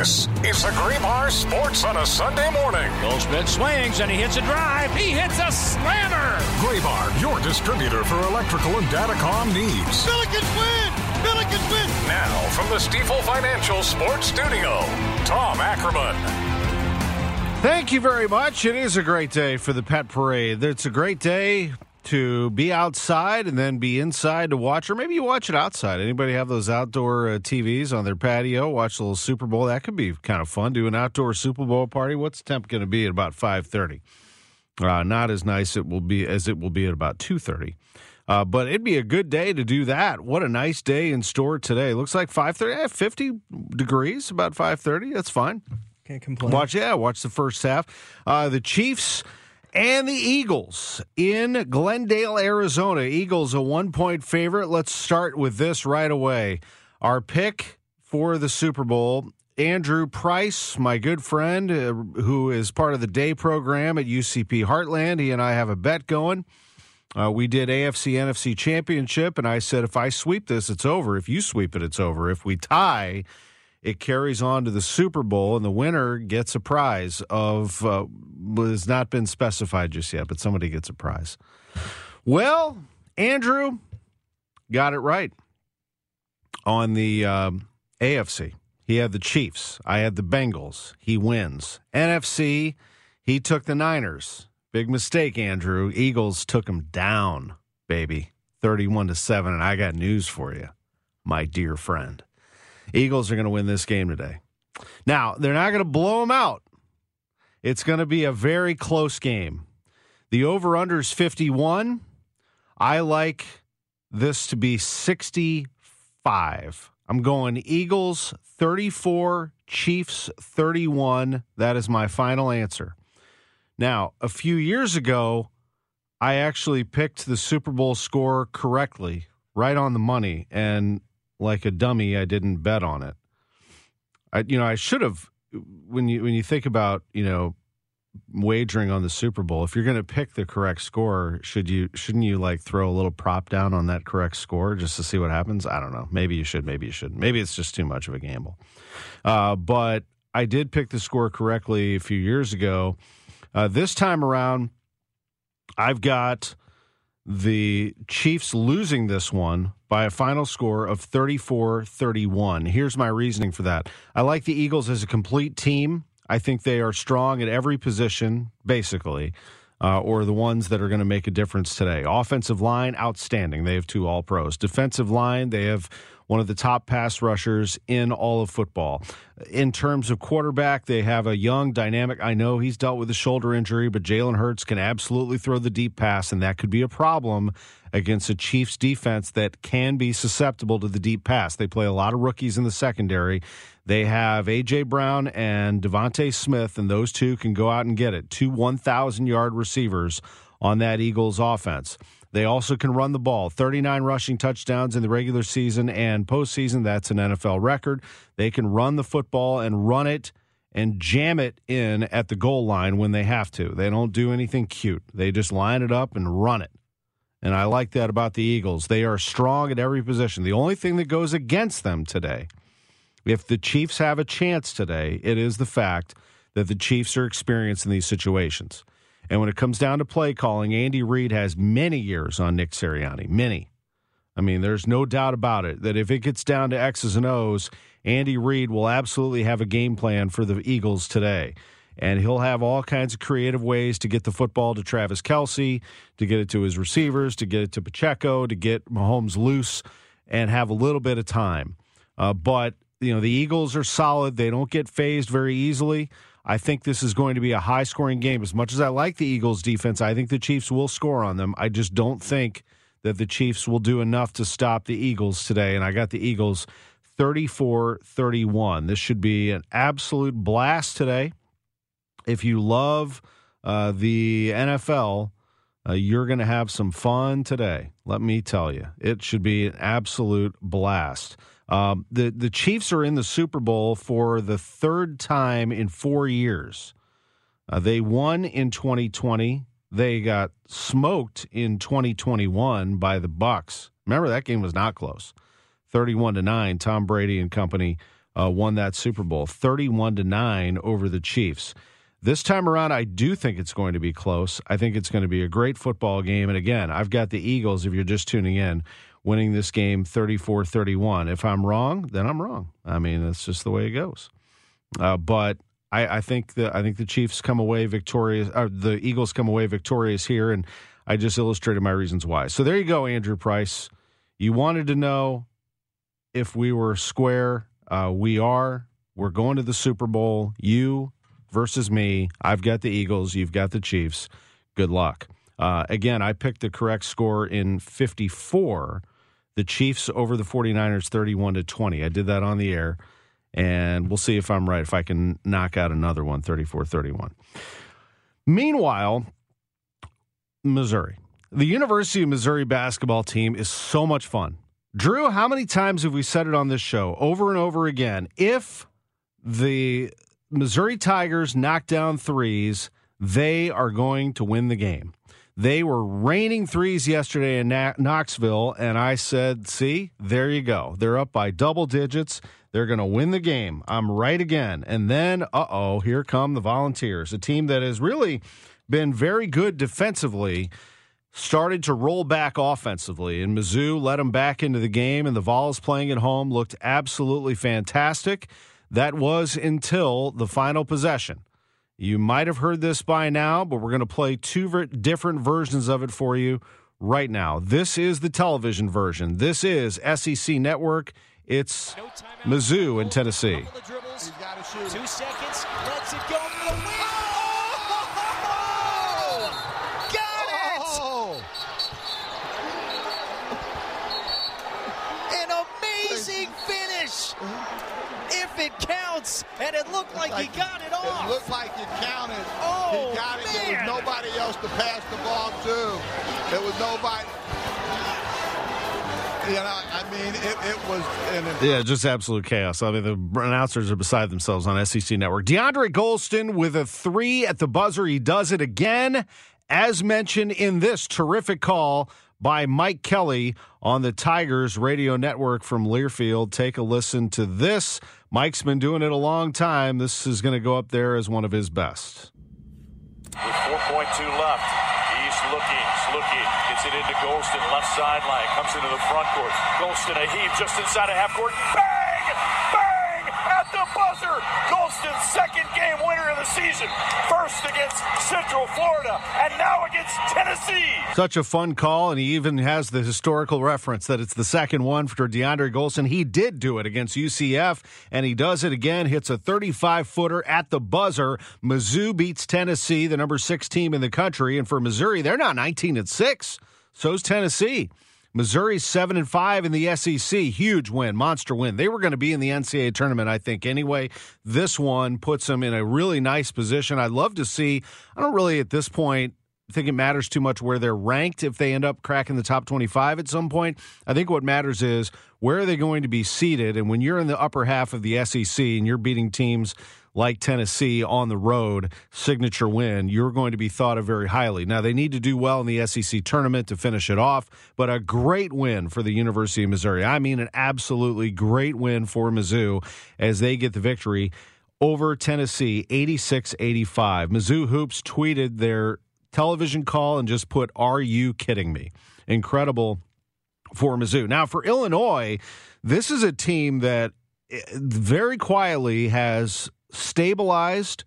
This is the Graybar Sports on a Sunday morning. Goldschmidt swings and he hits a drive. He hits a slammer. Graybar, your distributor for electrical and datacom needs. Billikens win! Billikens win! Now, from the Stifel Financial Sports Studio, Tom Ackerman. Thank you very much. It is a great day for the pet parade. It's a great day to be outside and then be inside to watch, or maybe you watch it outside. Anybody have those outdoor uh, TVs on their patio? Watch a little Super Bowl. That could be kind of fun. Do an outdoor Super Bowl party. What's the temp going to be at about five thirty? Uh, not as nice it will be as it will be at about two thirty. Uh, but it'd be a good day to do that. What a nice day in store today. Looks like 5:30, eh, 50 degrees, about 5:30. That's fine. Can't complain. Watch, yeah, watch the first half. Uh, the Chiefs and the Eagles in Glendale, Arizona. Eagles a one point favorite. Let's start with this right away. Our pick for the Super Bowl. Andrew Price, my good friend, uh, who is part of the day program at UCP Heartland. He and I have a bet going. Uh, we did AFC NFC Championship, and I said if I sweep this, it's over. If you sweep it, it's over. If we tie, it carries on to the Super Bowl, and the winner gets a prize of uh, has not been specified just yet, but somebody gets a prize. Well, Andrew got it right on the um, AFC. He had the Chiefs. I had the Bengals. He wins. NFC, he took the Niners. Big mistake, Andrew. Eagles took him down, baby, thirty-one to seven. And I got news for you, my dear friend. Eagles are going to win this game today. Now, they're not going to blow them out. It's going to be a very close game. The over under is 51. I like this to be 65. I'm going Eagles 34, Chiefs 31. That is my final answer. Now, a few years ago, I actually picked the Super Bowl score correctly, right on the money, and like a dummy, I didn't bet on it. I, you know, I should have. When you when you think about you know wagering on the Super Bowl, if you're going to pick the correct score, should you shouldn't you like throw a little prop down on that correct score just to see what happens? I don't know. Maybe you should. Maybe you shouldn't. Maybe it's just too much of a gamble. Uh, but I did pick the score correctly a few years ago. Uh, this time around, I've got the Chiefs losing this one by a final score of 34 31. Here's my reasoning for that. I like the Eagles as a complete team. I think they are strong at every position, basically, uh, or the ones that are going to make a difference today. Offensive line, outstanding. They have two All Pros. Defensive line, they have one of the top pass rushers in all of football. In terms of quarterback, they have a young, dynamic. I know he's dealt with a shoulder injury, but Jalen Hurts can absolutely throw the deep pass, and that could be a problem against a Chiefs defense that can be susceptible to the deep pass. They play a lot of rookies in the secondary. They have A.J. Brown and DeVonta Smith, and those two can go out and get it. Two 1,000 yard receivers on that Eagles offense. They also can run the ball. 39 rushing touchdowns in the regular season and postseason. That's an NFL record. They can run the football and run it and jam it in at the goal line when they have to. They don't do anything cute. They just line it up and run it. And I like that about the Eagles. They are strong at every position. The only thing that goes against them today, if the Chiefs have a chance today, it is the fact that the Chiefs are experienced in these situations. And when it comes down to play calling, Andy Reid has many years on Nick Sirianni, many. I mean, there's no doubt about it that if it gets down to X's and O's, Andy Reid will absolutely have a game plan for the Eagles today. And he'll have all kinds of creative ways to get the football to Travis Kelce, to get it to his receivers, to get it to Pacheco, to get Mahomes loose and have a little bit of time. Uh, but, you know, the Eagles are solid. They don't get phased very easily. I think this is going to be a high scoring game. As much as I like the Eagles defense, I think the Chiefs will score on them. I just don't think that the Chiefs will do enough to stop the Eagles today. And I got the Eagles 34 31. This should be an absolute blast today. If you love uh, the NFL, uh, you're going to have some fun today. Let me tell you, it should be an absolute blast. Um, the the Chiefs are in the Super Bowl for the third time in four years. Uh, they won in 2020. They got smoked in 2021 by the Bucs. Remember that game was not close. 31 to 9 Tom Brady and company uh, won that Super Bowl 31 to 9 over the Chiefs. This time around I do think it's going to be close. I think it's going to be a great football game and again, I've got the Eagles if you're just tuning in winning this game 34-31. If I'm wrong, then I'm wrong. I mean, that's just the way it goes. Uh, but I, I, think the I think the Chiefs come away victorious. Or the Eagles come away victorious here, and I just illustrated my reasons why. So there you go, Andrew Price. You wanted to know if we were square. Uh, we are. We're going to the Super Bowl. You versus me. I've got the Eagles. You've got the Chiefs. Good luck. Uh, again, I picked the correct score in 54. The Chiefs over the 49ers 31 to 20. I did that on the air and we'll see if I'm right, if I can knock out another one, 34 31. Meanwhile, Missouri. The University of Missouri basketball team is so much fun. Drew, how many times have we said it on this show over and over again? If the Missouri Tigers knock down threes, they are going to win the game. They were raining threes yesterday in Knoxville, and I said, see, there you go. They're up by double digits. They're going to win the game. I'm right again. And then, uh oh, here come the Volunteers, a team that has really been very good defensively, started to roll back offensively. And Mizzou let them back into the game, and the Vols playing at home looked absolutely fantastic. That was until the final possession. You might have heard this by now, but we're going to play two different versions of it for you right now. This is the television version. This is SEC Network. It's Mizzou in Tennessee. Two seconds, lets it go for the win. Oh! Got it! Oh! An amazing finish. If it counts, and it looked like, like he got it off. It looked like it counted. Oh, he got it. Man. There was nobody else to pass the ball to. There was nobody. You know, I mean, it, it was. An, yeah, just absolute chaos. I mean, the announcers are beside themselves on SEC Network. DeAndre Gholston with a three at the buzzer. He does it again, as mentioned in this terrific call by Mike Kelly on the Tigers radio network from Learfield. Take a listen to this. Mike's been doing it a long time. This is going to go up there as one of his best. With 4.2 left he's looking, looking, gets it into Gholston, left sideline, comes into the front court. Gholston a heave just inside of half court. First against Central Florida, and now against Tennessee. Such a fun call, and he even has the historical reference that it's the second one for DeAndre Gholston. He did do it against UCF, and he does it again. Hits a 35 footer at the buzzer. Mizzou beats Tennessee, the number six team in the country, and for Missouri, they're not 19 and six. So's Tennessee. Missouri's seven and five in the SEC. Huge win, monster win. They were going to be in the NCAA tournament, I think. Anyway, this one puts them in a really nice position. I'd love to see. I don't really at this point think it matters too much where they're ranked if they end up cracking the top 25 at some point. I think what matters is where are they going to be seated? And when you're in the upper half of the SEC and you're beating teams like Tennessee on the road, signature win, you're going to be thought of very highly. Now, they need to do well in the SEC tournament to finish it off, but a great win for the University of Missouri. I mean, an absolutely great win for Mizzou as they get the victory over Tennessee 86 85. Mizzou Hoops tweeted their television call and just put, Are you kidding me? Incredible for Mizzou. Now, for Illinois, this is a team that eh, very quietly has stabilized,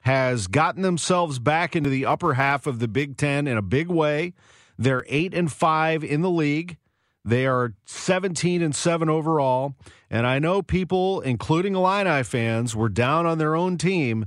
has gotten themselves back into the upper half of the Big Ten in a big way. They're eight and five in the league. They are 17 and 7 overall. And I know people, including Illini fans, were down on their own team.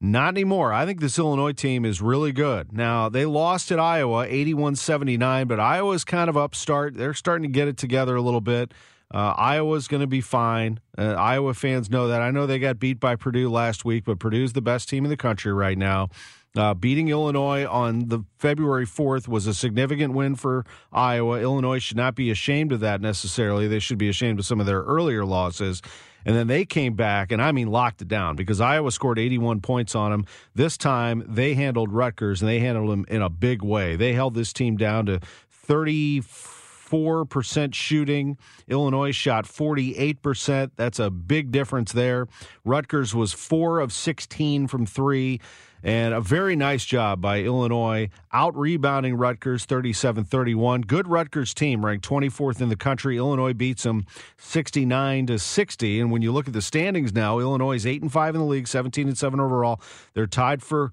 Not anymore. I think this Illinois team is really good. Now, they lost at Iowa 81 79, but Iowa's kind of upstart. They're starting to get it together a little bit. Uh, Iowa's going to be fine. Uh, Iowa fans know that. I know they got beat by Purdue last week, but Purdue's the best team in the country right now. Uh, beating Illinois on the February 4th was a significant win for Iowa. Illinois should not be ashamed of that necessarily. They should be ashamed of some of their earlier losses. And then they came back, and I mean locked it down because Iowa scored 81 points on them. This time they handled Rutgers, and they handled them in a big way. They held this team down to 34% shooting. Illinois shot 48%. That's a big difference there. Rutgers was 4 of 16 from 3. And a very nice job by Illinois, out rebounding Rutgers 37 31. Good Rutgers team, ranked 24th in the country. Illinois beats them 69 to 60. And when you look at the standings now, Illinois is 8 and 5 in the league, 17 and 7 overall. They're tied for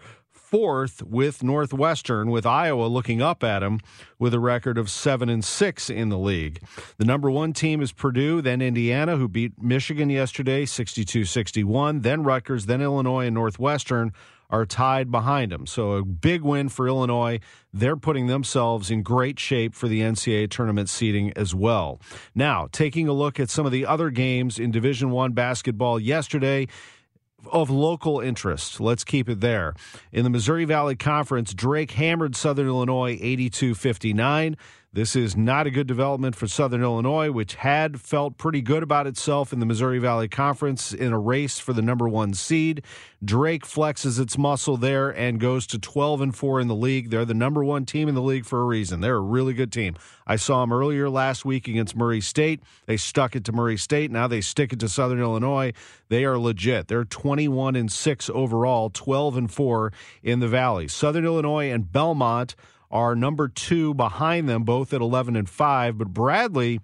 fourth with Northwestern, with Iowa looking up at them with a record of seven and six in the league. The number one team is Purdue, then Indiana, who beat Michigan yesterday 62 61, then Rutgers, then Illinois and Northwestern are tied behind them. So a big win for Illinois. They're putting themselves in great shape for the NCAA tournament seeding as well. Now, taking a look at some of the other games in Division 1 basketball yesterday, of local interest. Let's keep it there. In the Missouri Valley Conference, Drake hammered Southern Illinois 82 59. This is not a good development for Southern Illinois, which had felt pretty good about itself in the Missouri Valley Conference in a race for the number one seed. Drake flexes its muscle there and goes to 12 and 4 in the league. They're the number one team in the league for a reason. They're a really good team. I saw them earlier last week against Murray State. They stuck it to Murray State. Now they stick it to Southern Illinois. They are legit. They're 21 and 6 overall, 12 and 4 in the Valley. Southern Illinois and Belmont are number two behind them, both at 11 and 5. But Bradley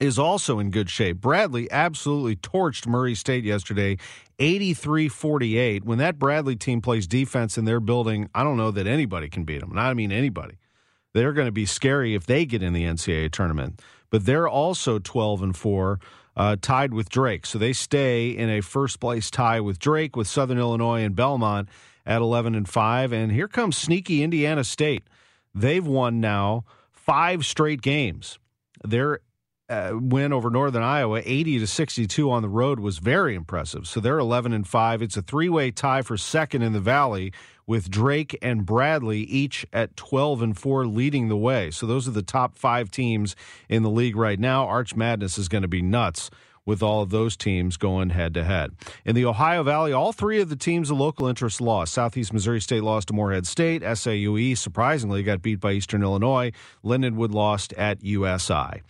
is also in good shape. Bradley absolutely torched Murray State yesterday, 83 48. When that Bradley team plays defense in their building, I don't know that anybody can beat them. And I mean anybody. They're going to be scary if they get in the NCAA tournament. But they're also 12 and 4. Uh, tied with Drake. So they stay in a first place tie with Drake, with Southern Illinois and Belmont at 11 and 5. And here comes sneaky Indiana State. They've won now five straight games. Their uh, win over Northern Iowa, 80 to 62 on the road, was very impressive. So they're 11 and 5. It's a three way tie for second in the Valley with Drake and Bradley each at 12 and 4 leading the way. So those are the top five teams in the league right now. Arch Madness is going to be nuts with all of those teams going head to head. In the Ohio Valley, all three of the teams of local interest lost. Southeast Missouri State lost to Morehead State. SIUE surprisingly got beat by Eastern Illinois. Lindenwood lost at USI.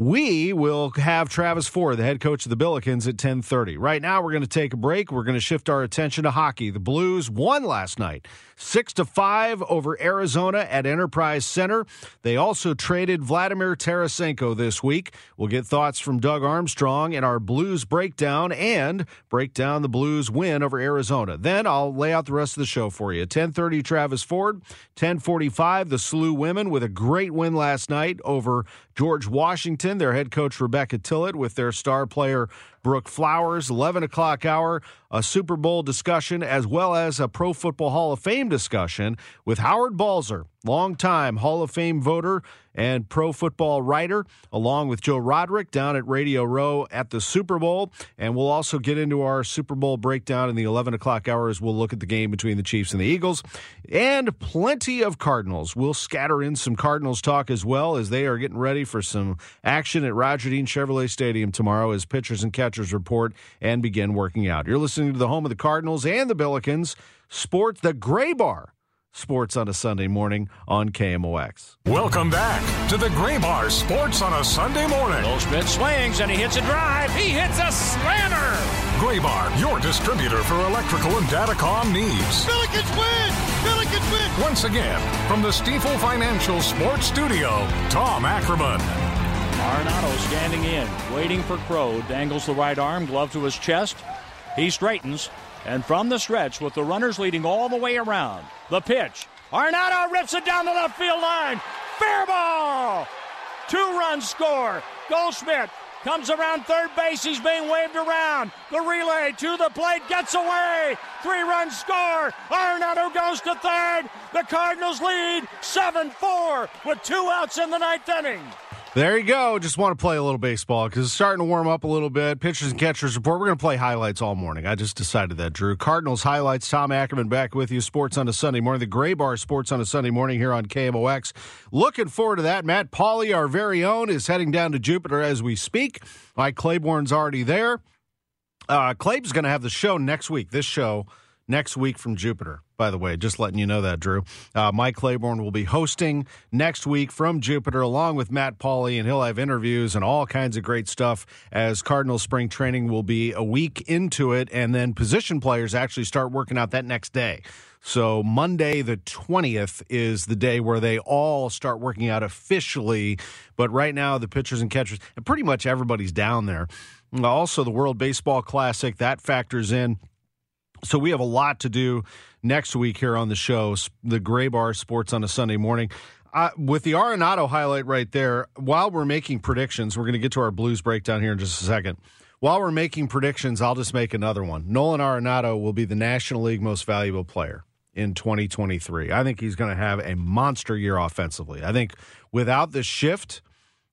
We will have Travis Ford, the head coach of the Billikens, at 10:30. Right now, we're going to take a break. We're going to shift our attention to hockey. The Blues won last night, six to five over Arizona at Enterprise Center. They also traded Vladimir Tarasenko this week. We'll get thoughts from Doug Armstrong in our Blues breakdown and break down the Blues win over Arizona. Then I'll lay out the rest of the show for you. 10:30, Travis Ford. 10:45, the SLU women with a great win last night over George Washington. Their head coach Rebecca Tillett with their star player Brooke Flowers. 11 o'clock hour, a Super Bowl discussion as well as a Pro Football Hall of Fame discussion with Howard Balzer, longtime Hall of Fame voter and pro football writer, along with Joe Roderick down at Radio Row at the Super Bowl. And we'll also get into our Super Bowl breakdown in the 11 o'clock hours. We'll look at the game between the Chiefs and the Eagles and plenty of Cardinals. We'll scatter in some Cardinals talk as well as they are getting ready for some action at Roger Dean Chevrolet Stadium tomorrow as pitchers and catchers report and begin working out. You're listening to the home of the Cardinals and the Billikens, Sports, the Graybar Sports on a Sunday morning on KMOX. Welcome back to the Graybar Sports on a Sunday morning. Goldschmidt swings and he hits a drive. He hits a slammer. Graybar, your distributor for electrical and datacom needs. Billikens win! Billikens win! Once again, from the Stifel Financial Sports Studio, Tom Ackerman. Arenado standing in, waiting for Crow. Dangles the right arm, glove to his chest. He straightens, and from the stretch, with the runners leading all the way around, the pitch. Arenado rips it down the left field line. Fair ball! Two runs score. Goldschmidt comes around third base. He's being waved around. The relay to the plate gets away. Three runs score. Arenado goes to third. The Cardinals lead 7 4 with two outs in the ninth inning. There you go. Just want to play a little baseball because it's starting to warm up a little bit. Pitchers and catchers report. We're going to play highlights all morning. I just decided that, Drew. Cardinals highlights. Tom Ackerman back with you. Sports on a Sunday morning. The Graybar Sports on a Sunday morning here on KMOX. Looking forward to that. Matt Pauley, our very own, is heading down to Jupiter as we speak. Mike Claiborne's already there. Uh, Claib's going to have the show next week. This show next week from Jupiter. By the way, just letting you know that, Drew. Uh, Mike Claiborne will be hosting next week from Jupiter along with Matt Pauley, and he'll have interviews and all kinds of great stuff as Cardinal spring training will be a week into it, and then position players actually start working out that next day. So Monday the 20th is the day where they all start working out officially. But right now, the pitchers and catchers, and pretty much everybody's down there. Also, the World Baseball Classic, that factors in. So we have a lot to do next week here on the show, the Graybar Sports on a Sunday morning. Uh, with the Arenado highlight right there, while we're making predictions, we're going to get to our Blues breakdown here in just a second. While we're making predictions, I'll just make another one. Nolan Arenado will be the National League most valuable player in 2023. I think he's going to have a monster year offensively. I think without the shift,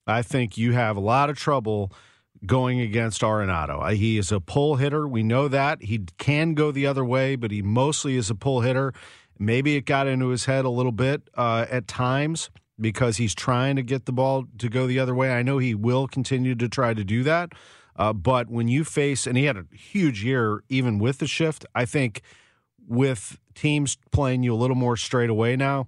I think you have a lot of trouble – going against Arenado. Uh, he is a pull hitter. We know that. He can go the other way, but he mostly is a pull hitter. Maybe it got into his head a little bit uh, at times because he's trying to get the ball to go the other way. I know he will continue to try to do that. Uh, but when you face, and he had a huge year even with the shift, I think with teams playing you a little more straight away now,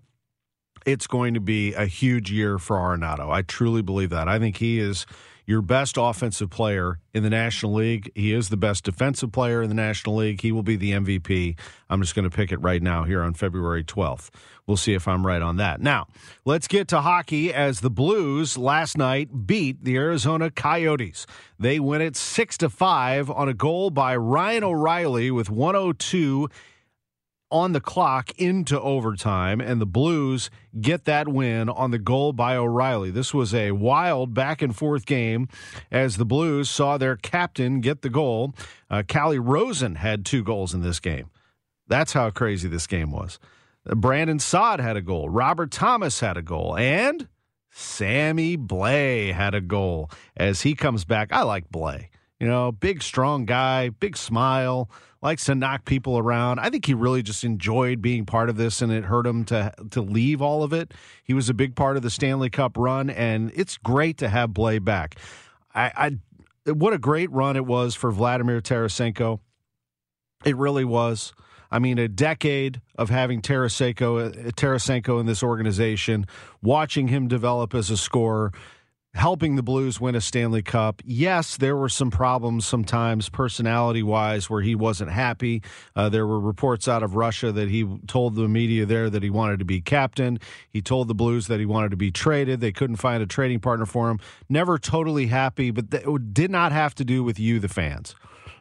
it's going to be a huge year for Arenado. I truly believe that. I think he is your best offensive player in the National League. He is the best defensive player in the National League. He will be the MVP. I'm just going to pick it right now here on February 12th. We'll see if I'm right on that. Now, let's get to hockey as the Blues last night beat the Arizona Coyotes. They win it 6 to 5 on a goal by Ryan O'Reilly with 102 on the clock into overtime, and the Blues get that win on the goal by O'Reilly. This was a wild back and forth game as the Blues saw their captain get the goal. Uh, Calle Rosen had two goals in this game. That's how crazy this game was. Brandon Saad had a goal. Robert Thomas had a goal. And Sammy Blais had a goal as he comes back. I like Blais. You know, big, strong guy, big smile likes to knock people around. I think he really just enjoyed being part of this, and it hurt him to to leave all of it. He was a big part of the Stanley Cup run, and it's great to have Blais back. I, I what a great run it was for Vladimir Tarasenko. It really was. I mean, a decade of having Tarasenko, Tarasenko in this organization, watching him develop as a scorer, helping the Blues win a Stanley Cup. Yes, there were some problems sometimes personality wise where he wasn't happy. Uh, there were reports out of Russia that he told the media there that he wanted to be captain. He told the Blues that he wanted to be traded. They couldn't find a trading partner for him. Never totally happy, but that did not have to do with you, the fans.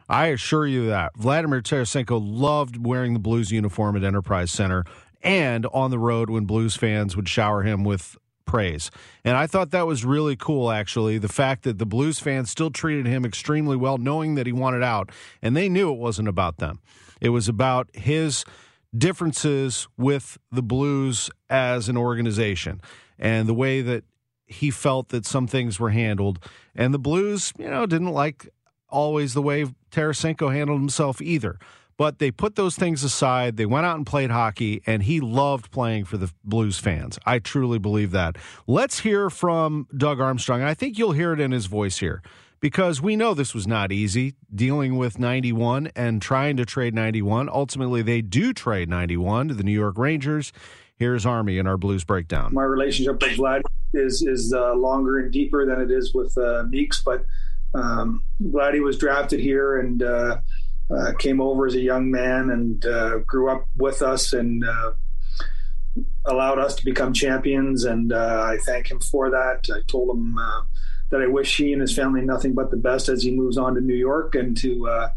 I assure you that Vladimir Tarasenko loved wearing the Blues uniform at Enterprise Center and on the road when Blues fans would shower him with praise. And I thought that was really cool, actually. The fact that the Blues fans still treated him extremely well, knowing that he wanted out. And they knew it wasn't about them, it was about his differences with the Blues as an organization and the way that he felt that some things were handled. And the Blues, you know, didn't like always the way Tarasenko handled himself either. But they put those things aside. They went out and played hockey, and he loved playing for the Blues fans. I truly believe that. Let's hear from Doug Armstrong. I think you'll hear it in his voice here because we know this was not easy dealing with 91 and trying to trade 91. Ultimately, they do trade 91 to the New York Rangers. Here's Army in our Blues breakdown. My relationship with Vlad is is uh, longer and deeper than it is with uh, Meeks, but um, Vladdy was drafted here and. Uh, uh, came over as a young man and uh, grew up with us and uh, allowed us to become champions. And uh, I thank him for that. I told him uh, that I wish he and his family nothing but the best as he moves on to New York and to uh,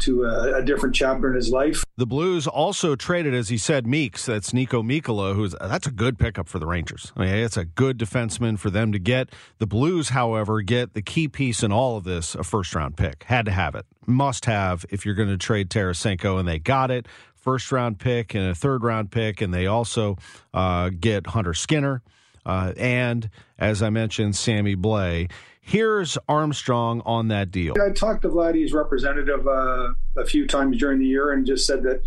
to a, a, different chapter in his life. The Blues also traded, as he said, Meeks. That's Niko Mikkola, who's that's a good pickup for the Rangers. I mean, it's a good defenseman for them to get. The Blues, however, get the key piece in all of this: a first round pick. Had to have it, must have if you're going to trade Tarasenko, and they got it. First round pick and a third round pick, and they also uh, get Hunter Skinner. Uh, and as I mentioned, Sammy Blais. Here's Armstrong on that deal. I talked to Vladdy's representative uh, a few times during the year and just said that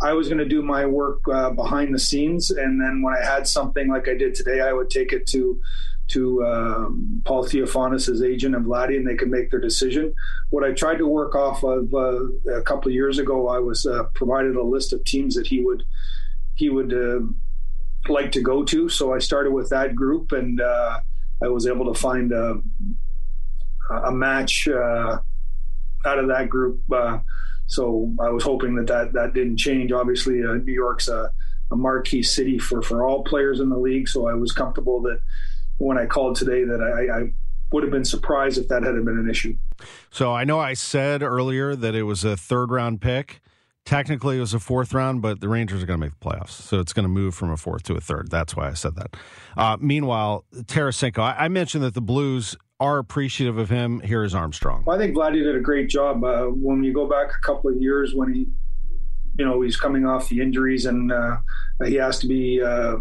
I was going to do my work uh, behind the scenes, and then when I had something like I did today, I would take it to to um, Paul Theofanous' agent and Vladdy, and they could make their decision. What I tried to work off of uh, a couple of years ago, I was uh, provided a list of teams that he would he would uh, like to go to. So I started with that group, and uh, I was able to find a, match uh, out of that group. Uh, so I was hoping that that, that didn't change. Obviously, uh, New York's a, a, marquee city for, for all players in the league. So I was comfortable that when I called today that I, I would have been surprised if that hadn't been an issue. So I know I said earlier that it was a third round pick. Technically, it was a fourth round, but the Rangers are going to make the playoffs, so it's going to move from a fourth to a third. That's why I said that. Uh, meanwhile, Tarasenko, I, I, mentioned that the Blues are appreciative of him. Here is Armstrong. Well, I think Vladdy did a great job. Uh, when you go back a couple of years, when he, you know, he's coming off the injuries and uh, he has to be uh,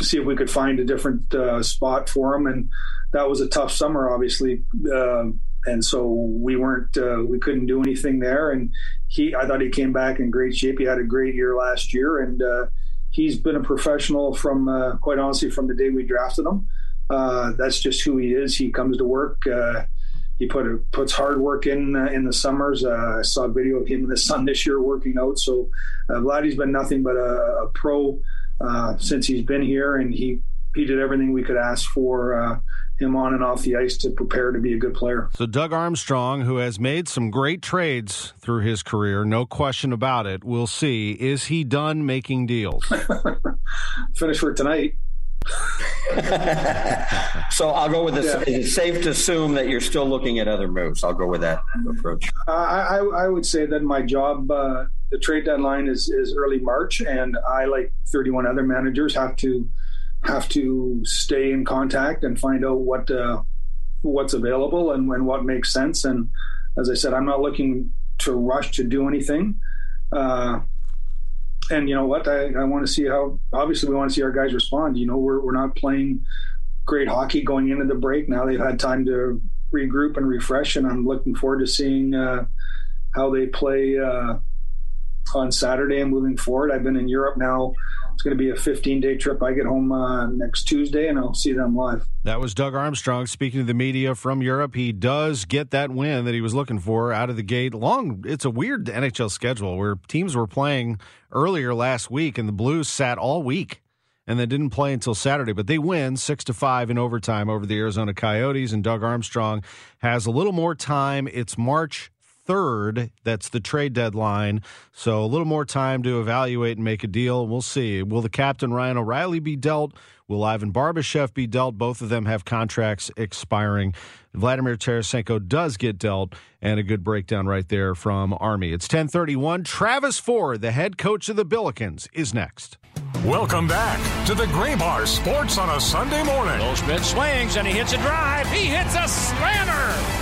see if we could find a different uh, spot for him, and that was a tough summer, obviously uh, and so we weren't uh, we couldn't do anything there. And he i thought he came back in great shape. He had a great year last year. And uh, he's been a professional from uh, quite honestly from the day we drafted him. Uh, that's just who he is. He comes to work uh, he put a, puts hard work in uh, in the summers. I saw a video of him and his son this year working out. So vladdy's been nothing but a, a pro since he's been here. And he he did everything we could ask for him on and off the ice to prepare to be a good player. So, Doug Armstrong, who has made some great trades through his career, no question about it. We'll see. Is he done making deals? Finish for tonight. so I'll go with this. Yeah. Is it safe to assume that you're still looking at other moves? I'll go with that approach. Uh, I, I, would say that my job, uh, the trade deadline is, is early March, and I, like 31 other managers, have to have to stay in contact and find out what uh, what's available and, and what makes sense. And as I said, I'm not looking to rush to do anything. Uh, and you know what? I, I want to see how. Obviously, we want to see our guys respond. You know, we're we're not playing great hockey going into the break. Now they've had time to regroup and refresh, and I'm looking forward to seeing uh, how they play uh, on Saturday and moving forward. I've been in Europe now it's going to be a 15 day trip. I get home uh, next Tuesday and I'll see them live. That was Doug Armstrong speaking to the media from Europe. He does get that win that he was looking for out of the gate. Long, it's a weird NHL schedule where teams were playing earlier last week and the Blues sat all week and they didn't play until Saturday. But they win six to five in overtime over the Arizona Coyotes, and Doug Armstrong has a little more time. It's March 3rd. That's the trade deadline. So a little more time to evaluate and make a deal. We'll see. Will the captain, Ryan O'Reilly, be dealt? Will Ivan Barbashev be dealt? Both of them have contracts expiring. Vladimir Tarasenko does get dealt, and a good breakdown right there from Army. It's 1031. Travis Ford, the head coach of the Billikens, is next. Welcome back to the Graybar Sports on a Sunday morning. Goldschmidt swings and he hits a drive. He hits a slammer.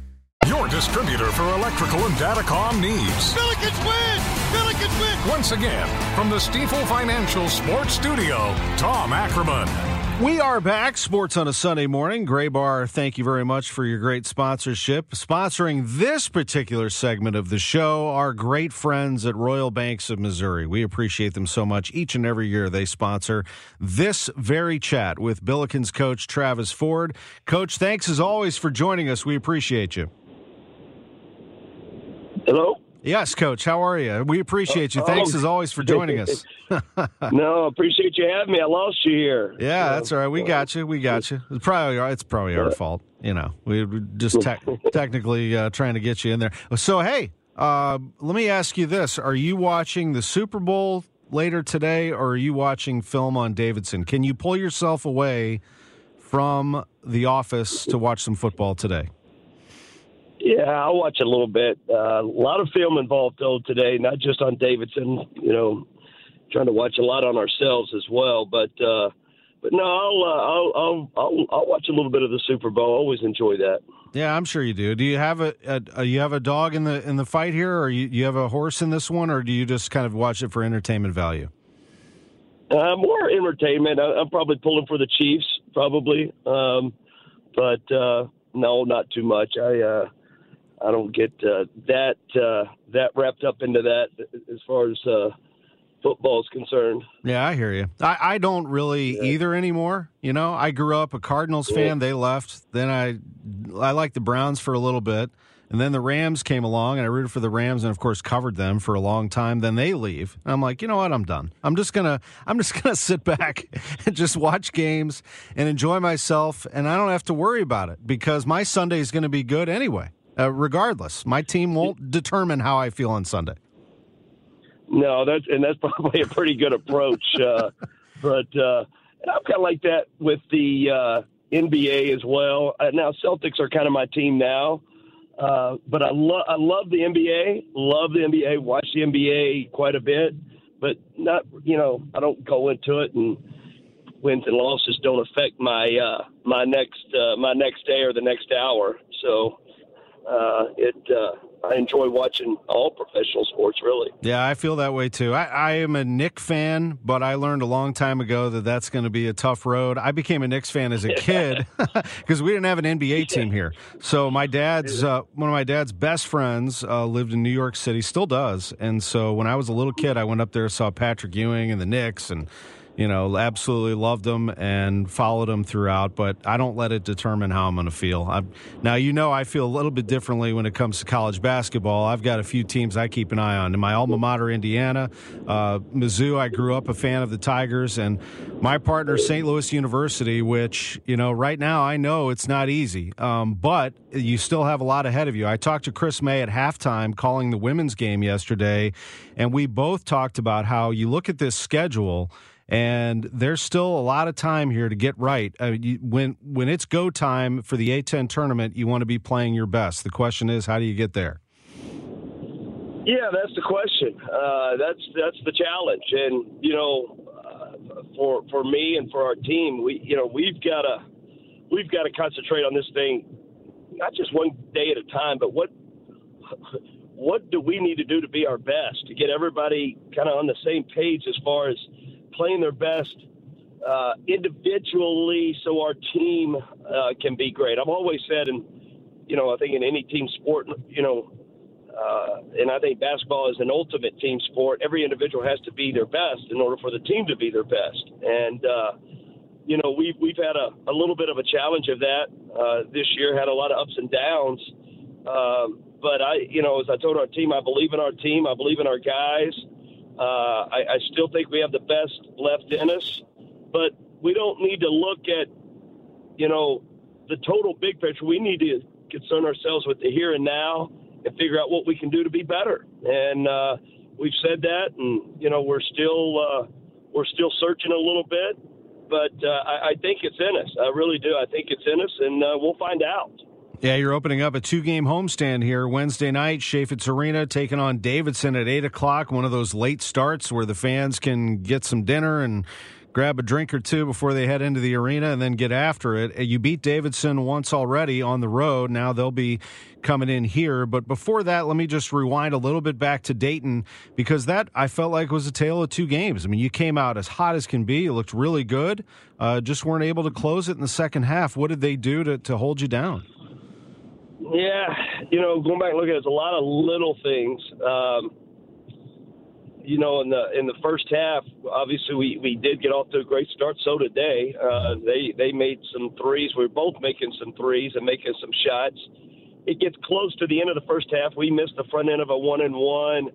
Your distributor for electrical and datacom needs. Billikens win! Billikens win! Once again, from the Stifel Financial Sports Studio, Tom Ackerman. We are back, Sports on a Sunday morning. Graybar, thank you very much for your great sponsorship. Sponsoring this particular segment of the show, our great friends at Royal Banks of Missouri. We appreciate them so much. Each and every year they sponsor this very chat with Billikens coach Travis Ford. Coach, thanks as always for joining us. We appreciate you. Hello? Yes, Coach. How are you? We appreciate you. Thanks oh, as always for joining us. no, appreciate you having me. I lost you here. Yeah, that's all right. We got you. We got you. It's probably it's probably our fault. You know, we were just te- technically uh, trying to get you in there. So hey, uh, let me ask you this: Are you watching the Super Bowl later today, or are you watching film on Davidson? Can you pull yourself away from the office to watch some football today? Yeah, I'll watch a little bit. Uh, a lot of film involved though today, not just on Davidson. You know, trying to watch a lot on ourselves as well. But uh, but no, I'll, uh, I'll I'll I'll I'll watch a little bit of the Super Bowl. I always enjoy that. Yeah, I'm sure you do. Do you have a, a, a you have a dog in the in the fight here, or you, you have a horse in this one, or do you just kind of watch it for entertainment value? Uh, more entertainment. I, I'm probably pulling for the Chiefs, probably. Um, but uh, no, not too much. I. I don't get uh, that uh, that wrapped up into that as far as uh, football is concerned. Yeah, I hear you. I, I don't really yeah. either anymore. You know, I grew up a Cardinals fan. They left. Then I I liked the Browns for a little bit. And then the Rams came along, and I rooted for the Rams, and of course covered them for a long time. Then they leave, and I'm like, you know what? I'm done. I'm just gonna, I'm just gonna sit back and just watch games and enjoy myself, and I don't have to worry about it because my Sunday is going to be good anyway uh, regardless. My team won't determine how I feel on Sunday. No, that's and that's probably a pretty good approach. Uh, but uh, I'm kind of like that with the uh, NBA as well. Uh, now Celtics are kind of my team now, uh, but I love I love the NBA. Love the NBA. Watch the NBA quite a bit, but not you know I don't go into it and wins and losses don't affect my uh, my next uh, my next day or the next hour. So uh, it uh, I enjoy watching all professional sports. Really, yeah, I feel that way too. I, I am a Knick fan, but I learned a long time ago that that's going to be a tough road. I became a Knicks fan as a kid because we didn't have an NBA team here. So my dad's uh, one of my dad's best friends uh, lived in New York City, still does. And so when I was a little kid, I went up there, saw Patrick Ewing and the Knicks, and you know, absolutely loved them and followed them throughout, but I don't let it determine how I'm going to feel. I'm, now, you know, I feel a little bit differently when it comes to college basketball. I've got a few teams I keep an eye on. In my alma mater, Indiana, uh, Mizzou, I grew up a fan of the Tigers, and my partner, St. Louis University, which, you know, right now I know it's not easy, um, but you still have a lot ahead of you. I talked to Chris May at halftime calling the women's game yesterday, and we both talked about how you look at this schedule – and there's still a lot of time here to get right. Uh, you, when when it's go time for the A10 tournament, you want to be playing your best. The question is, how do you get there? Yeah, that's the question. Uh, that's that's the challenge, and you know, uh, for for me and for our team, we you know we've got to we've got to concentrate on this thing, not just one day at a time, but what what do we need to do to be our best to get everybody kind of on the same page as far as playing their best uh, individually so our team uh, can be great. I've always said, and you know, I think in any team sport, you know, uh, and I think basketball is an ultimate team sport. Every individual has to be their best in order for the team to be their best. And uh, you know, we've we've had a, a little bit of a challenge of that uh, this year. Had a lot of ups and downs. Um, but I, you know, as I told our team, I believe in our team. I believe in our guys. Uh, I, I still think we have the best left in us, but we don't need to look at, you know, the total big picture. We need to concern ourselves with the here and now and figure out what we can do to be better. And uh, we've said that, and you know, we're still uh, we're still searching a little bit, but uh, I, I think it's in us. I really do. I think it's in us, and uh, we'll find out. Yeah, you're opening up a two game homestand here Wednesday night, Chaifetz Arena taking on Davidson at 8 o'clock. One of those late starts where the fans can get some dinner and grab a drink or two before they head into the arena and then get after it. You beat Davidson once already on the road. Now they'll be coming in here. But before that, let me just rewind a little bit back to Dayton because that I felt like was a tale of two games. I mean, you came out as hot as can be. You looked really good. Uh, just weren't able to close it in the second half. What did they do to, to hold you down? Yeah, you know, going back and looking it's a lot of little things. Um, you know, in the in the first half, obviously we, we did get off to a great start. So did they. Uh, they they made some threes. We were both making some threes and making some shots. It gets close to the end of the first half. We missed the front end of a one and one.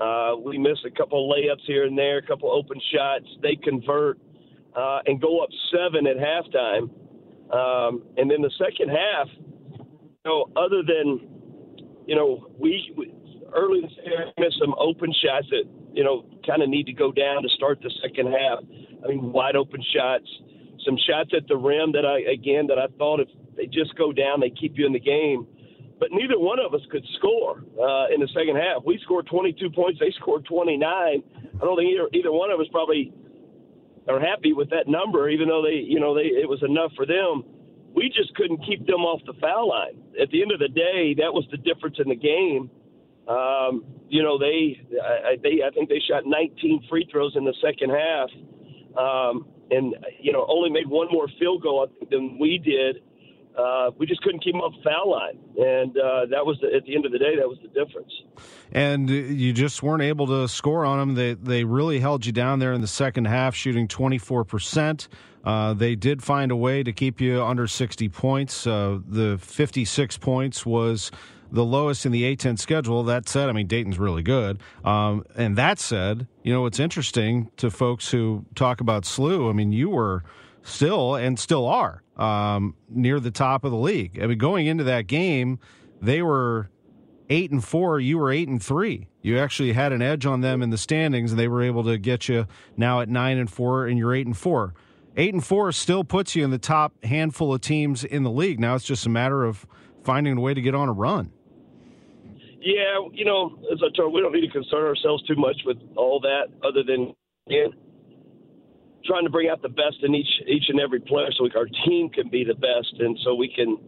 Uh, we missed a couple layups here and there, a couple open shots. They convert uh, and go up seven at halftime. Um, and then the second half, know, other than you know, we, we early in the missed some open shots that you know, kind of need to go down to start the second half. I mean, wide open shots, some shots at the rim that I, again, that I thought if they just go down, they keep you in the game. But neither one of us could score uh, in the second half. We scored 22 points. They scored 29. I don't think either, either one of us probably are happy with that number, even though they, you know, they it was enough for them. We just couldn't keep them off the foul line. At the end of the day, that was the difference in the game. Um, you know, they, I, they, I think they shot 19 free throws in the second half, um, and you know, only made one more field goal than we did. Uh, we just couldn't keep the foul line, and uh, that was the, at the end of the day that was the difference. And you just weren't able to score on them. They they really held you down there in the second half, shooting 24 percent. Uh, they did find a way to keep you under 60 points. Uh, the 56 points was the lowest in the A10 schedule. That said, I mean, Dayton's really good. Um, and that said, you know, it's interesting to folks who talk about SLU. I mean, you were still and still are um, near the top of the league. I mean, going into that game, they were eight and four. You were eight and three. You actually had an edge on them in the standings, and they were able to get you now at nine and four, and you're eight and four. Eight and four still puts you in the top handful of teams in the league. Now it's just a matter of finding a way to get on a run. Yeah, you know, as I told, we don't need to concern ourselves too much with all that, other than again trying to bring out the best in each each and every player, so we, our team can be the best, and so we can,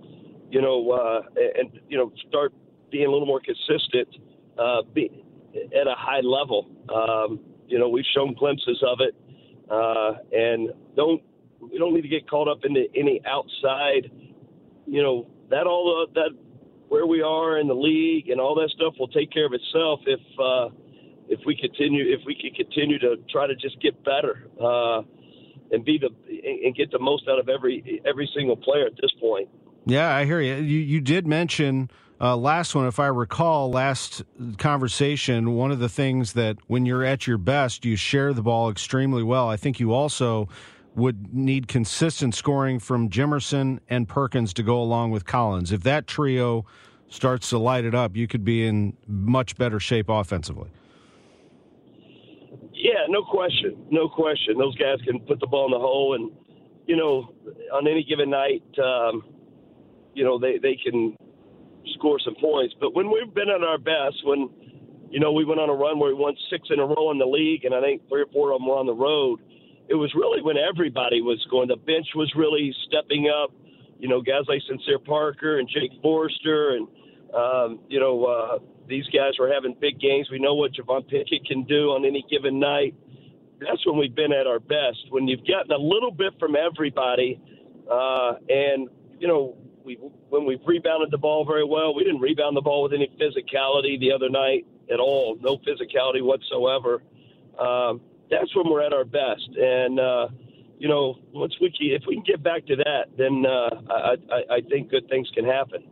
you know, uh, and you know, start being a little more consistent, uh, be at a high level. Um, you know, we've shown glimpses of it, uh, and don't we don't need to get caught up into any outside, you know, that all that where we are in the league and all that stuff will take care of itself if uh, if we continue if we can continue to try to just get better uh, and be the and get the most out of every every single player at this point. Yeah, I hear you. You, you did mention uh, last one, if I recall, last conversation. One of the things that when you're at your best, you share the ball extremely well. I think you also would need consistent scoring from Jimerson and Perkins to go along with Collins. If that trio starts to light it up, you could be in much better shape offensively. Yeah, no question. No question. Those guys can put the ball in the hole, and, you know, on any given night, um, you know, they, they can score some points. But when we've been at our best, when, you know, we went on a run where we won six in a row in the league, and I think three or four of them were on the road – it was really when everybody was going. The bench was really stepping up. You know, guys like Sincere Parker and Jake Forrester, and um, you know uh, these guys were having big games. We know what Javon Pickett can do on any given night. That's when we've been at our best. When you've gotten a little bit from everybody, uh, and you know we when we've rebounded the ball very well. We didn't rebound the ball with any physicality the other night at all. No physicality whatsoever. Um, that's when we're at our best. And uh, you know, once we if we can get back to that, then uh, I, I, I think good things can happen.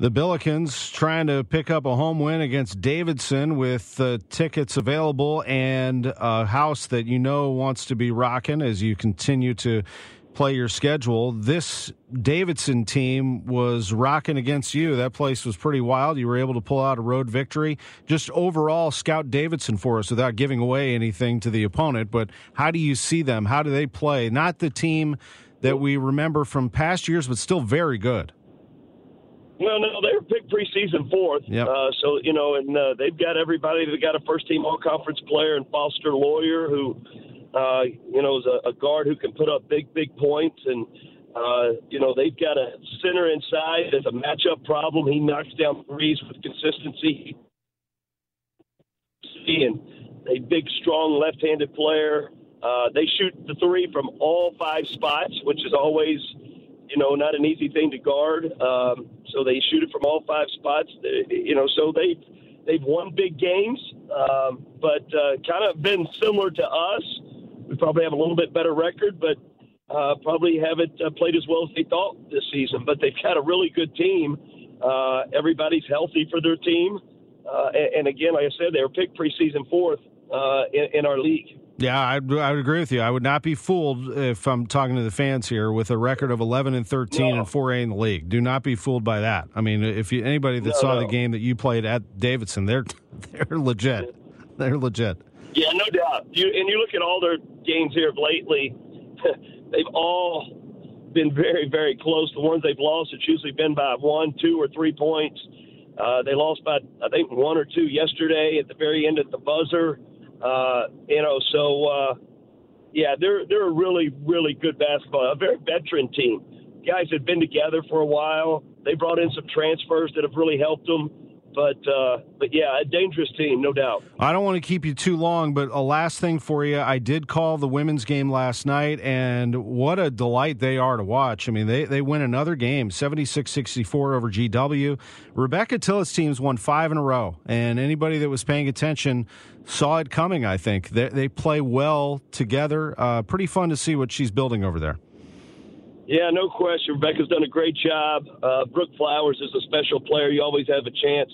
The Billikens trying to pick up a home win against Davidson with uh, tickets available and a house that you know wants to be rocking as you continue to play your schedule. This Davidson team was rocking against you. That place was pretty wild. You were able to pull out a road victory. Just overall, scout Davidson for us without giving away anything to the opponent. But how do you see them? How do they play? Not the team that we remember from past years, but still very good. Well, no, they were picked preseason fourth. Yep. Uh, so you know, and uh, they've got everybody. They've got a first team all conference player and Foster Loyer, who uh, you know is a, a guard who can put up big, big points. And uh, you know, they've got a center inside as a matchup problem. He knocks down threes with consistency. And a big, strong left-handed player. Uh, they shoot the three from all five spots, which is always you know, not an easy thing to guard. Um, so they shoot it from all five spots. You know, so they they've won big games, um, but uh, kind of been similar to us. We probably have a little bit better record, but uh, probably haven't uh, played as well as they thought this season. But they've got a really good team. Uh, everybody's healthy for their team, uh, and, and again, like I said, they were picked preseason fourth uh, in, in our league. Yeah, I, I would agree with you. I would not be fooled if I'm talking to the fans here with a record of 11 and 13 No. and 4A in the league. Do not be fooled by that. I mean, if you, anybody that No, saw no. the game that you played at Davidson, they're they're legit. They're legit. Yeah, no doubt. You and you look at all their games here lately; they've all been very, very close. The ones they've lost, it's usually been by one, two, or three points. Uh, they lost by I think one or two yesterday at the very end at the buzzer. Uh, you know, so uh, yeah, they're they're a really, really good basketball, a very veteran team. Guys have been together for a while. They brought in some transfers that have really helped them. But uh, but yeah, a dangerous team, no doubt. I don't want to keep you too long, but a last thing for you. I did call the women's game last night, and what a delight they are to watch. I mean, they, they win another game, 76 64 over GW. Rebecca Tillett's teams won five in a row, and anybody that was paying attention saw it coming, I think. They, they play well together. Uh, pretty fun to see what she's building over there. Yeah, no question. Rebecca's done a great job. Uh, Brooke Flowers is a special player. You always have a chance,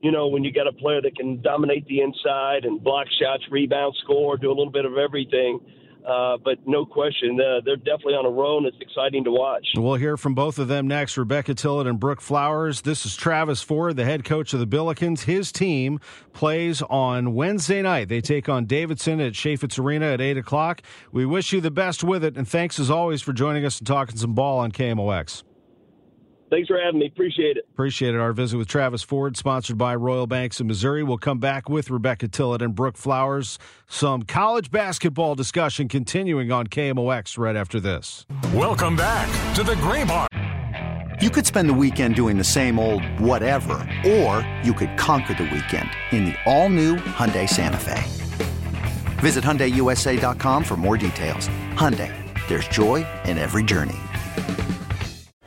you know, when you got a player that can dominate the inside and block shots, rebound, score, do a little bit of everything. Uh, but no question, uh, they're definitely on a roll, and it's exciting to watch. We'll hear from both of them next Rebecca Tillett and Brooke Flowers. This is Travis Ford, the head coach of the Billikens. His team plays on Wednesday night. They take on Davidson at Chaifetz Arena at 8 o'clock. We wish you the best with it, and thanks as always for joining us and talking some ball on KMOX. Thanks for having me. Appreciate it. Appreciate it. Our visit with Travis Ford, sponsored by Royal Banks of Missouri. We'll come back with Rebecca Tillett and Brooke Flowers. Some college basketball discussion continuing on KMOX right after this. Welcome back to the Graybar. You could spend the weekend doing the same old whatever, or you could conquer the weekend in the all-new Hyundai Santa Fe. Visit HyundaiUSA.com for more details. Hyundai, there's joy in every journey.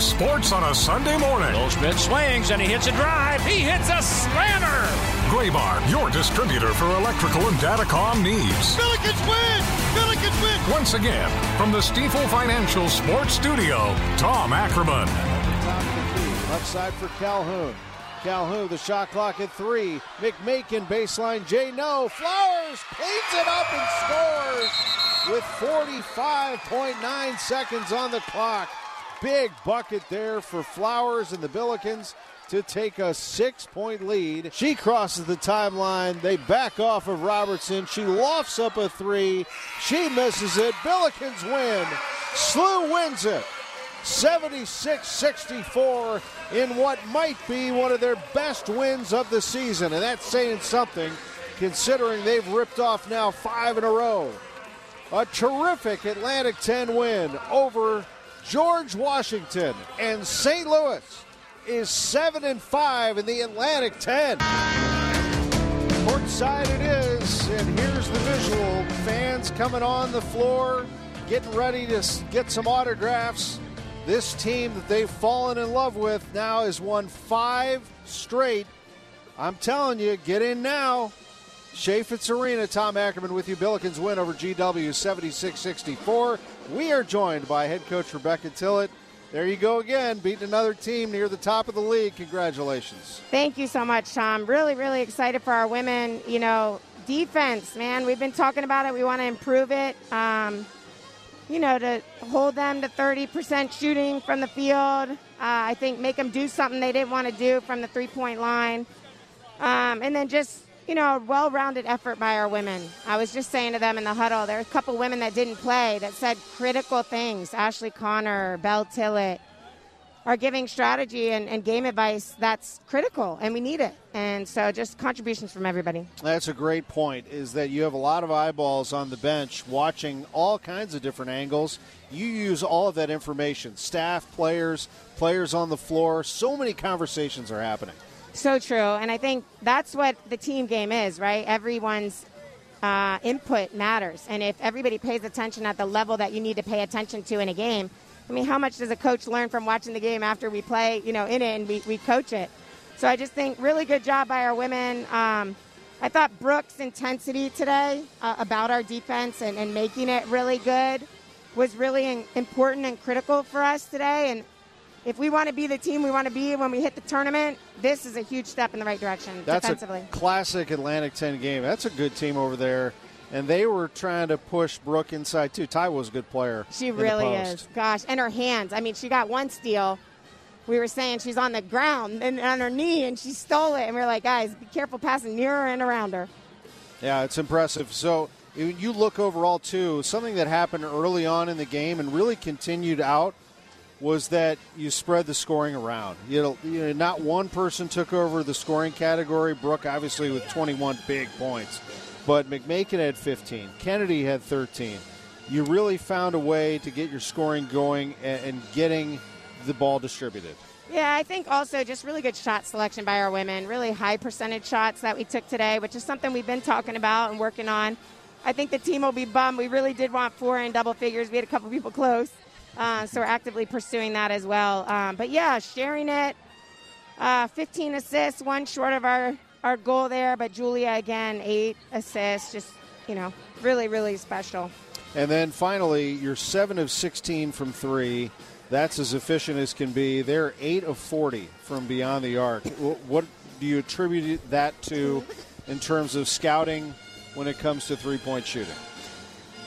Sports on a Sunday morning. Goldschmidt swings and he hits a drive. He hits a slammer. Graybar, your distributor for electrical and datacom needs. Billikens win! Billikens win! Once again, from the Stifel Financial Sports Studio, Tom Ackerman. Left side for Calhoun. Calhoun, the shot clock at three. McMakin, baseline. J no. Flowers cleans it up and scores with 45.9 seconds on the clock. Big bucket there for Flowers and the Billikens to take a six point lead. She crosses the timeline. They back off of Robertson. She lofts up a three. She misses it. Billikens win. SLU wins it. 76 64 in what might be one of their best wins of the season. And that's saying something considering they've ripped off now five in a row. A terrific Atlantic 10 win over George Washington and St. Louis is 7 and 5 in the Atlantic 10. Courtside it is, and here's the visual. Fans coming on the floor, getting ready to get some autographs. This team that they've fallen in love with now has won five straight. I'm telling you, get in now. Chaifetz Arena, Tom Ackerman with you. Billikens win over GW 76 64. We are joined by head coach Rebecca Tillett. There you go again, beating another team near the top of the league. Congratulations. Thank you so much, Tom. Really, really excited for our women. You know, defense, man, we've been talking about it. We want to improve it. Um, you know, to hold them to 30% shooting from the field. Uh, I think make them do something they didn't want to do from the three point line. Um, and then just you know, a well rounded effort by our women. I was just saying to them in the huddle, there are a couple women that didn't play that said critical things. Ashley Connor, Belle Tillett are giving strategy and, and, game advice that's critical, and we need it. And so, just contributions from everybody. That's a great point. Is that you have a lot of eyeballs on the bench watching all kinds of different angles. You use all of that information, staff, players, players on the floor. So many conversations are happening. So true. And I think that's what the team game is, right? Everyone's uh, input matters. And if everybody pays attention at the level that you need to pay attention to in a game, I mean, how much does a coach learn from watching the game after we play, you know, in it and we, we coach it? So I just think really good job by our women. Um, I thought Brooks' intensity today uh, about our defense and, and making it really good was really important and critical for us today. And if we want to be the team we want to be when we hit the tournament, this is a huge step in the right direction That's defensively. a classic Atlantic 10 game. That's a good team over there. And they were trying to push Brooke inside too. Taiwo's a good player. She really is. Gosh, and her hands. I mean, she got one steal. We were saying she's on the ground and on her knee, and she stole it. And we are like, guys, be careful passing near her and around her. Yeah, it's impressive. So you look overall too. Something that happened early on in the game and really continued out was that you spread the scoring around. You know, you know, not one person took over the scoring category. Brooke, obviously, with 21 big points, but McMakin had 15. Kennedy had 13. You really found a way to get your scoring going and, and getting the ball distributed. Yeah, I think also just really good shot selection by our women. Really high percentage shots that we took today, which is something we've been talking about and working on. I think the team will be bummed. We really did want four in double figures. We had a couple people close. Uh, so we're actively pursuing that as well. Um, but yeah, sharing it. Uh, 15 assists, one short of our, our goal there. But Julia, again, eight assists. Just, you know, really, really special. And then finally, you're 7 of 16 from three. That's as efficient as can be. They're 8 of 40 from beyond the arc. What do you attribute that to in terms of scouting when it comes to three point shooting?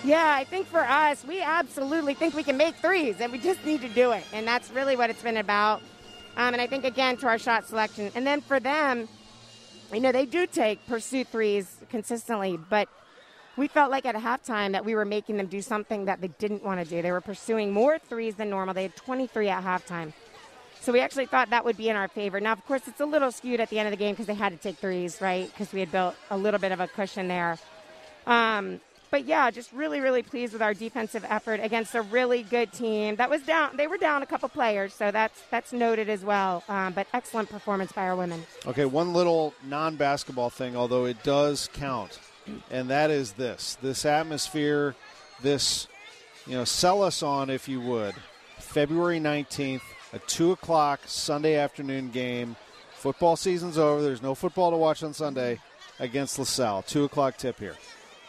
Yeah, I think for us, we absolutely think we can make threes, and we just need to do it. And that's really what it's been about. Um, and I think, again, to our shot selection. And then for them, you know, they do take pursuit threes consistently, but we felt like at halftime that we were making them do something that they didn't want to do. They were pursuing more threes than normal. They had 23 at halftime. So we actually thought that would be in our favor. Now, of course, it's a little skewed at the end of the game because they had to take threes, right? Because we had built a little bit of a cushion there. Um, but yeah, just really, really pleased with our defensive effort against a really good team that was down. They were down a couple players, so that's that's noted as well. Um, but excellent performance by our women. Okay, one little non-basketball thing, although it does count, and that is this: this atmosphere, this you know, sell us on if you would. February nineteenth, a two o'clock Sunday afternoon game. Football season's over. There's no football to watch on Sunday against LaSalle. Two o'clock tip here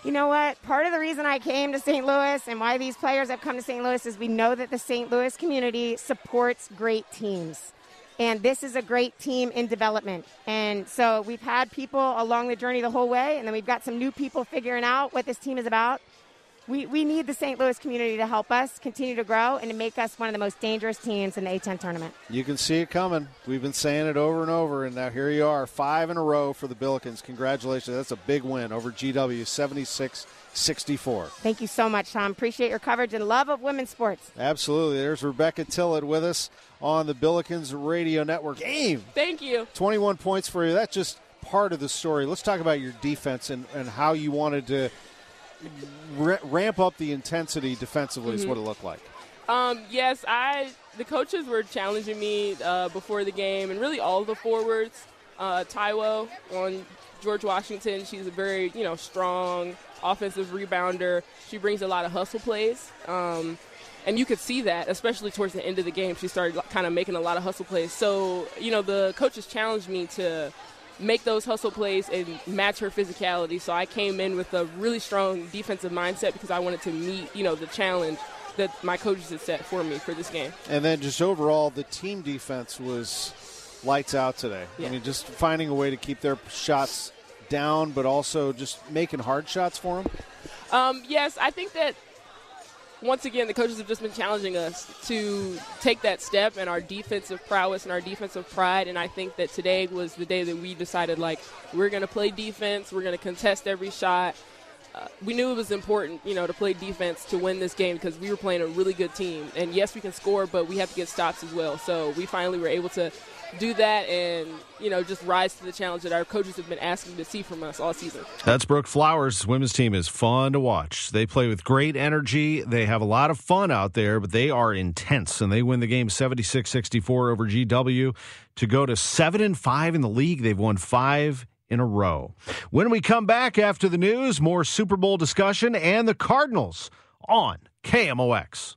you know what? Part of the reason I came to St. Louis and why these players have come to St. Louis is we know that the St. Louis community supports great teams. And this is a great team in development. And so we've had people along the journey the whole way, and then we've got some new people figuring out what this team is about we, we need the St. Louis community to help us continue to grow and to make us one of the most dangerous teams in the A10 tournament. You can see it coming. We've been saying it over and over, and now here you are, five in a row for the Billikens. Congratulations. That's a big win over GW, 76 64. Thank you so much, Tom. Appreciate your coverage and love of women's sports. Absolutely. There's Rebecca Tillett with us on the Billikens Radio Network. Game. Thank you. 21 points for you. That's just part of the story. Let's talk about your defense and, and how you wanted to ramp up the intensity defensively, mm-hmm. is what it looked like. Um, yes, I. The coaches were challenging me uh, before the game, and really all the forwards. Uh, Taiwo on George Washington, she's a very you know strong offensive rebounder. She brings a lot of hustle plays. Um, and you could see that, especially towards the end of the game. She started kind of making a lot of hustle plays. So, you know, the coaches challenged me to make those hustle plays and match her physicality. So I came in with a really strong defensive mindset because I wanted to meet, you know, the challenge that my coaches had set for me for this game. And then just overall, the team defense was lights out today. Yeah. I mean, just finding a way to keep their shots down, but also just making hard shots for them. Um, yes, I think that once again, the coaches have just been challenging us to take that step and our defensive prowess and our defensive pride. And I think that today was the day that we decided, like, we're going to play defense, we're going to contest every shot. Uh, we knew it was important, you know, to play defense to win this game because we were playing a really good team. And yes, we can score, but we have to get stops as well. So we finally were able to do that and you know just rise to the challenge that our coaches have been asking to see from us all season. That's Brooke Flowers. Women's team is fun to watch. They play with great energy. They have a lot of fun out there, but they are intense and they win the game 76-64 over GW to go to 7 and 5 in the league. They've won 5 in a row. When we come back after the news, more Super Bowl discussion and the Cardinals on KMOX.